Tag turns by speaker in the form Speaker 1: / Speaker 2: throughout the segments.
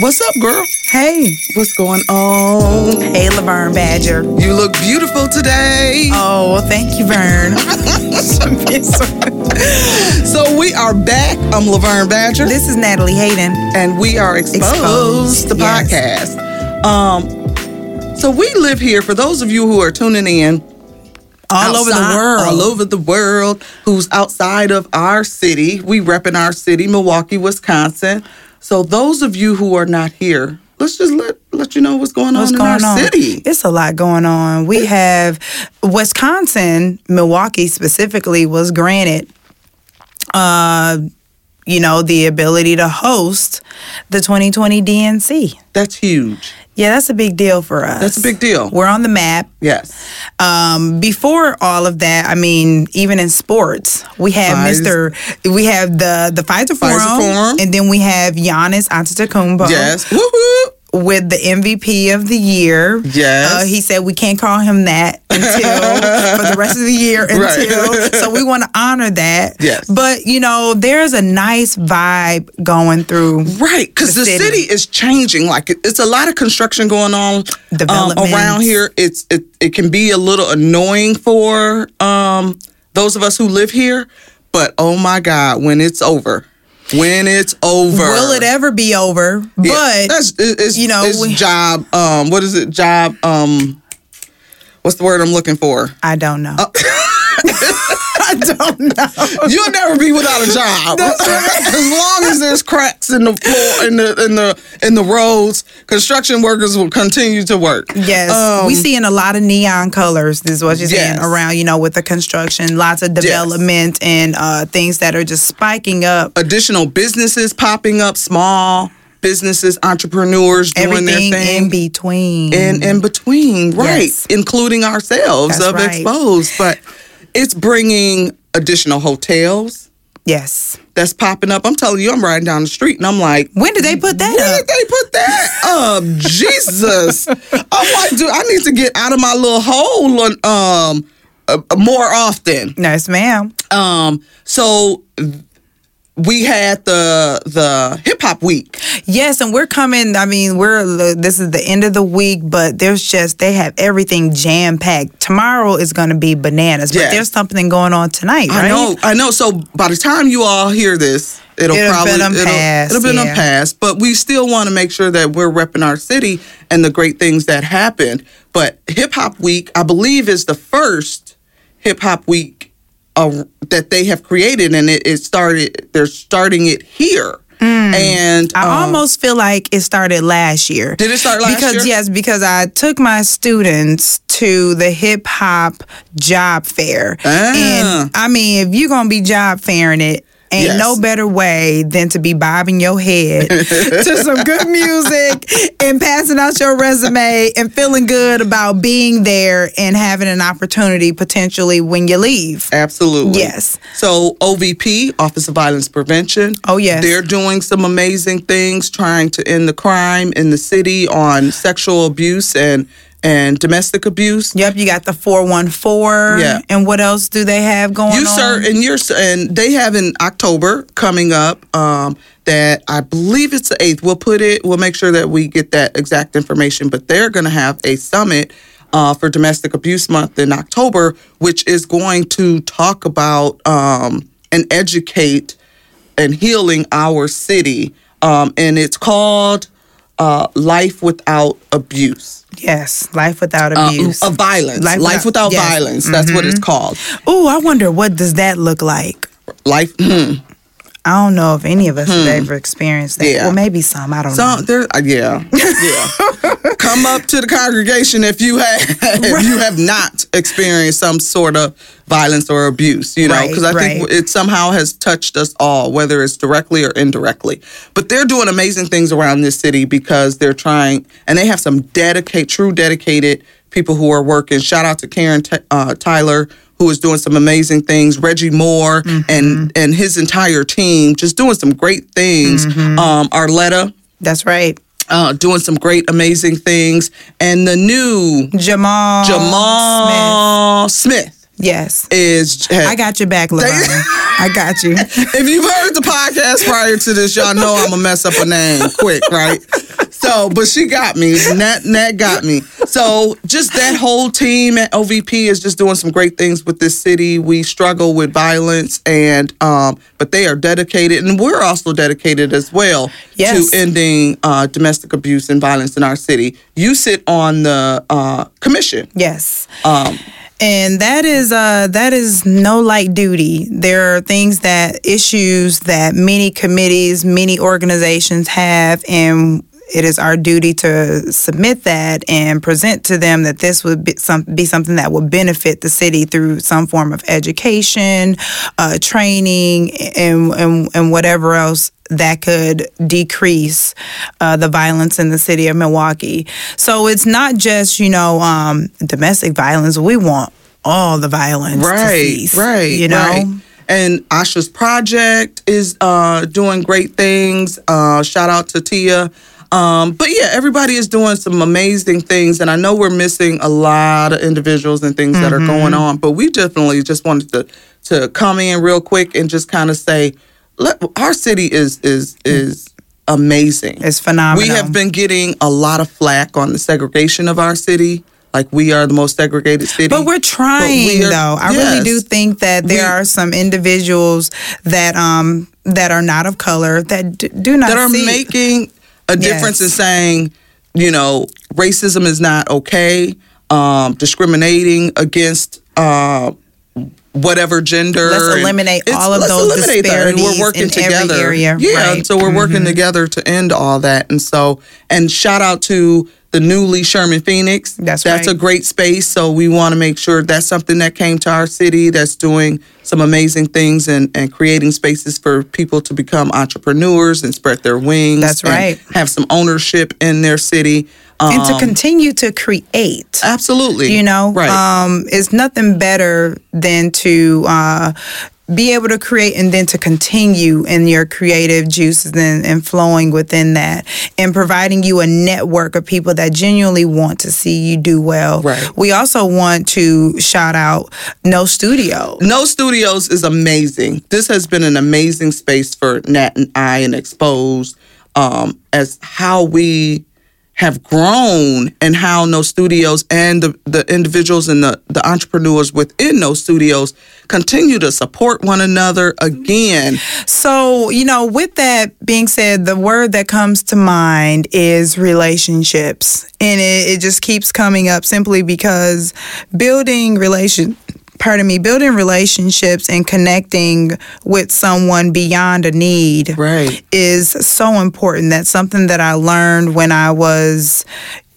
Speaker 1: What's up, girl?
Speaker 2: Hey.
Speaker 1: What's going on?
Speaker 2: Hey, Laverne Badger.
Speaker 1: You look beautiful today.
Speaker 2: Oh, well, thank you, Vern.
Speaker 1: so we are back. I'm Laverne Badger.
Speaker 2: This is Natalie Hayden.
Speaker 1: And we are Exposed, Exposed the yes. podcast. Um, so we live here, for those of you who are tuning in,
Speaker 2: all outside, over the world.
Speaker 1: All over the world, who's outside of our city. We rep in our city, Milwaukee, Wisconsin. So those of you who are not here, let's just let let you know what's going what's on going in our on? city.
Speaker 2: It's a lot going on. We have Wisconsin, Milwaukee specifically was granted uh you know, the ability to host the 2020 DNC.
Speaker 1: That's huge.
Speaker 2: Yeah, that's a big deal for us.
Speaker 1: That's a big deal.
Speaker 2: We're on the map.
Speaker 1: Yes.
Speaker 2: Um, before all of that, I mean, even in sports, we have Mr. We have the the Fiserv Forum, Forum, and then we have Giannis Antetokounmpo.
Speaker 1: Yes. Woo-hoo
Speaker 2: with the MVP of the year.
Speaker 1: Yes.
Speaker 2: Uh, he said we can't call him that until for the rest of the year until. Right. so we want to honor that.
Speaker 1: Yes.
Speaker 2: But you know, there's a nice vibe going through.
Speaker 1: Right, because the, the city. city. is changing. Like it's a lot of construction going on um, around here. It's it it can be a little annoying for um, those of us who live here. But oh my God, when it's over when it's over.
Speaker 2: Will it ever be over? Yeah, but
Speaker 1: that's it's, you know, it's we, job. Um, what is it? Job. Um, what's the word I'm looking for?
Speaker 2: I don't know. Uh, I don't know.
Speaker 1: You'll never be without a job. as long as there's cracks in the floor, in the in the in the roads, construction workers will continue to work.
Speaker 2: Yes, um, we seeing a lot of neon colors. This is what you're yes. saying around. You know, with the construction, lots of development yes. and uh, things that are just spiking up.
Speaker 1: Additional businesses popping up, small businesses, entrepreneurs doing
Speaker 2: Everything
Speaker 1: their thing.
Speaker 2: in between.
Speaker 1: And in between, right. Yes. Including ourselves That's of right. Exposed. But it's bringing additional hotels.
Speaker 2: Yes.
Speaker 1: That's popping up. I'm telling you, I'm riding down the street and I'm like,
Speaker 2: when did they put that
Speaker 1: when
Speaker 2: up?
Speaker 1: did they put that up? Jesus. I'm like, dude, I need to get out of my little hole um uh, more often.
Speaker 2: Nice, ma'am.
Speaker 1: Um, so we had the the hip hop week.
Speaker 2: Yes, and we're coming. I mean, we're this is the end of the week, but there's just they have everything jam packed. Tomorrow is going to be bananas, but yes. there's something going on tonight. Right?
Speaker 1: I know, I know. So by the time you all hear this, it'll,
Speaker 2: it'll
Speaker 1: probably
Speaker 2: it'll,
Speaker 1: it'll been yeah. past. But we still want to make sure that we're repping our city and the great things that happened. But hip hop week, I believe, is the first hip hop week uh, that they have created, and it, it started. They're starting it here. Mm. And
Speaker 2: I um, almost feel like it started last year.
Speaker 1: Did it start last
Speaker 2: because,
Speaker 1: year?
Speaker 2: Because yes, because I took my students to the hip hop job fair, ah. and I mean, if you're gonna be job fairing it, Ain't yes. no better way than to be bobbing your head to some good music and passing out your resume and feeling good about being there and having an opportunity potentially when you leave.
Speaker 1: Absolutely.
Speaker 2: Yes.
Speaker 1: So OVP, Office of Violence Prevention.
Speaker 2: Oh yes.
Speaker 1: They're doing some amazing things trying to end the crime in the city on sexual abuse and and domestic abuse.
Speaker 2: Yep, you got the 414.
Speaker 1: Yeah.
Speaker 2: And what else do they have going
Speaker 1: you,
Speaker 2: on?
Speaker 1: Sir, and you're and they have in October coming up um, that I believe it's the 8th. We'll put it we'll make sure that we get that exact information, but they're going to have a summit uh, for domestic abuse month in October, which is going to talk about um, and educate and healing our city. Um, and it's called uh, Life Without Abuse.
Speaker 2: Yes, life without uh, abuse.
Speaker 1: Uh, of violence. Life, life without, without yes. violence. That's mm-hmm. what it's mm-hmm. called.
Speaker 2: Oh, I wonder what does that look like?
Speaker 1: Life. Hmm.
Speaker 2: I don't know if any of us hmm. have ever experienced that. Yeah. Well, maybe some. I don't some, know.
Speaker 1: There, uh, yeah, yeah. Come up to the congregation if you have if you have not experienced some sort of violence or abuse. You know, because right, I right. think it somehow has touched us all, whether it's directly or indirectly. But they're doing amazing things around this city because they're trying, and they have some dedicated, true dedicated people who are working. Shout out to Karen T- uh, Tyler who is doing some amazing things. Reggie Moore mm-hmm. and and his entire team just doing some great things. Mm-hmm. Um, Arletta.
Speaker 2: That's right.
Speaker 1: Uh, doing some great, amazing things, and the new
Speaker 2: Jamal
Speaker 1: Jamal Smith. Smith
Speaker 2: Yes.
Speaker 1: Is
Speaker 2: I got your back, Laverne. I got you.
Speaker 1: if you've heard the podcast prior to this, y'all know I'm gonna mess up a name quick, right? So, but she got me. Nat, Nat got me. So, just that whole team at OVP is just doing some great things with this city. We struggle with violence, and um, but they are dedicated, and we're also dedicated as well yes. to ending uh, domestic abuse and violence in our city. You sit on the uh, commission.
Speaker 2: Yes. Um, and that is uh that is no light duty there are things that issues that many committees many organizations have and it is our duty to submit that and present to them that this would be, some, be something that would benefit the city through some form of education, uh, training, and, and, and whatever else that could decrease uh, the violence in the city of Milwaukee. So it's not just, you know, um, domestic violence. We want all the violence
Speaker 1: right, Right,
Speaker 2: you know? Right.
Speaker 1: And Asha's project is uh, doing great things. Uh, shout out to Tia. Um, but yeah, everybody is doing some amazing things, and I know we're missing a lot of individuals and things mm-hmm. that are mm-hmm. going on. But we definitely just wanted to to come in real quick and just kind of say, let, our city is is is amazing.
Speaker 2: It's phenomenal.
Speaker 1: We have been getting a lot of flack on the segregation of our city. Like we are the most segregated city.
Speaker 2: But we're trying but we are, though. I yes, really do think that there we, are some individuals that um that are not of color that d- do not
Speaker 1: that are
Speaker 2: see.
Speaker 1: making a difference yes. in saying, you know, racism is not okay. Um, discriminating against uh, whatever gender.
Speaker 2: Let's eliminate all of those eliminate disparities that. and we're working together. area.
Speaker 1: Yeah, right. so we're mm-hmm. working together to end all that. And so, and shout out to the newly Sherman Phoenix.
Speaker 2: That's
Speaker 1: that's
Speaker 2: right.
Speaker 1: a great space. So we want to make sure that's something that came to our city that's doing some amazing things and, and creating spaces for people to become entrepreneurs and spread their wings.
Speaker 2: That's right.
Speaker 1: Have some ownership in their city.
Speaker 2: Um, and to um, continue to create.
Speaker 1: Absolutely.
Speaker 2: You know, right. um, it's nothing better than to uh, be able to create and then to continue in your creative juices and, and, flowing within that and providing you a network of people that genuinely want to see you do well.
Speaker 1: Right.
Speaker 2: We also want to shout out No Studio.
Speaker 1: No Studios is amazing. This has been an amazing space for Nat and I and Exposed um, as how we have grown and how No Studios and the, the individuals and the, the entrepreneurs within those studios continue to support one another again.
Speaker 2: So, you know, with that being said, the word that comes to mind is relationships. And it, it just keeps coming up simply because building relation pardon me, building relationships and connecting with someone beyond a need
Speaker 1: right.
Speaker 2: is so important. That's something that I learned when I was,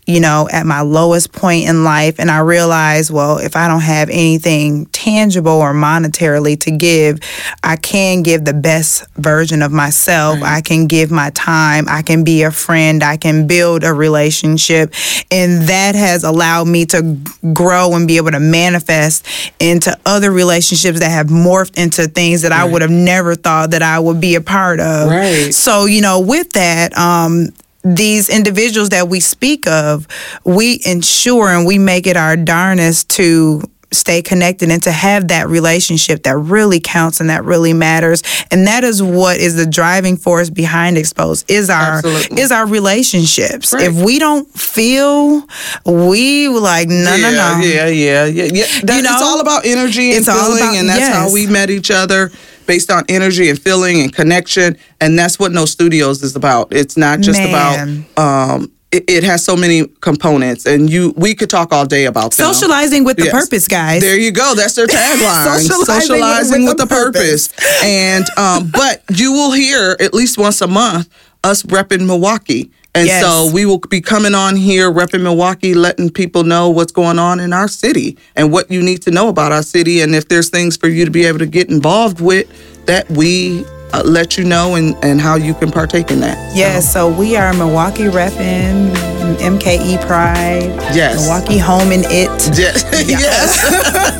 Speaker 2: you know, at my lowest point in life. And I realized, well, if I don't have anything tangible or monetarily to give, I can give the best version of myself. Right. I can give my time. I can be a friend. I can build a relationship. And that has allowed me to grow and be able to manifest into other relationships that have morphed into things that right. I would have never thought that I would be a part of.
Speaker 1: Right.
Speaker 2: So, you know, with that, um, these individuals that we speak of, we ensure and we make it our darnest to stay connected and to have that relationship that really counts and that really matters and that is what is the driving force behind exposed is our Absolutely. is our relationships right. if we don't feel we like no
Speaker 1: yeah,
Speaker 2: no no
Speaker 1: yeah yeah yeah yeah that, you know, it's all about energy and feeling about, and that's yes. how we met each other based on energy and feeling and connection. And that's what No Studios is about. It's not just Man. about um, it, has so many components and you we could talk all day about
Speaker 2: them. socializing with the yes. purpose guys
Speaker 1: there you go that's their tagline socializing, socializing, with, with the, the purpose. purpose, and um, but you will hear at least once a month us repping milwaukee and yes. so we will be coming on here, repping Milwaukee, letting people know what's going on in our city and what you need to know about our city. And if there's things for you to be able to get involved with, that we uh, let you know and, and how you can partake in that.
Speaker 2: Yes, so. so we are Milwaukee repping MKE Pride.
Speaker 1: Yes.
Speaker 2: Milwaukee Home and It.
Speaker 1: Yes.
Speaker 2: yes.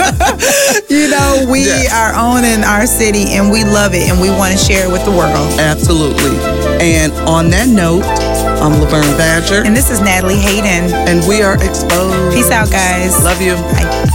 Speaker 2: you know, we yes. are owning our city and we love it and we want to share it with the world.
Speaker 1: Absolutely. And on that note, I'm Laverne Badger.
Speaker 2: And this is Natalie Hayden.
Speaker 1: And we are exposed.
Speaker 2: Peace out, guys.
Speaker 1: Love you.
Speaker 2: Bye.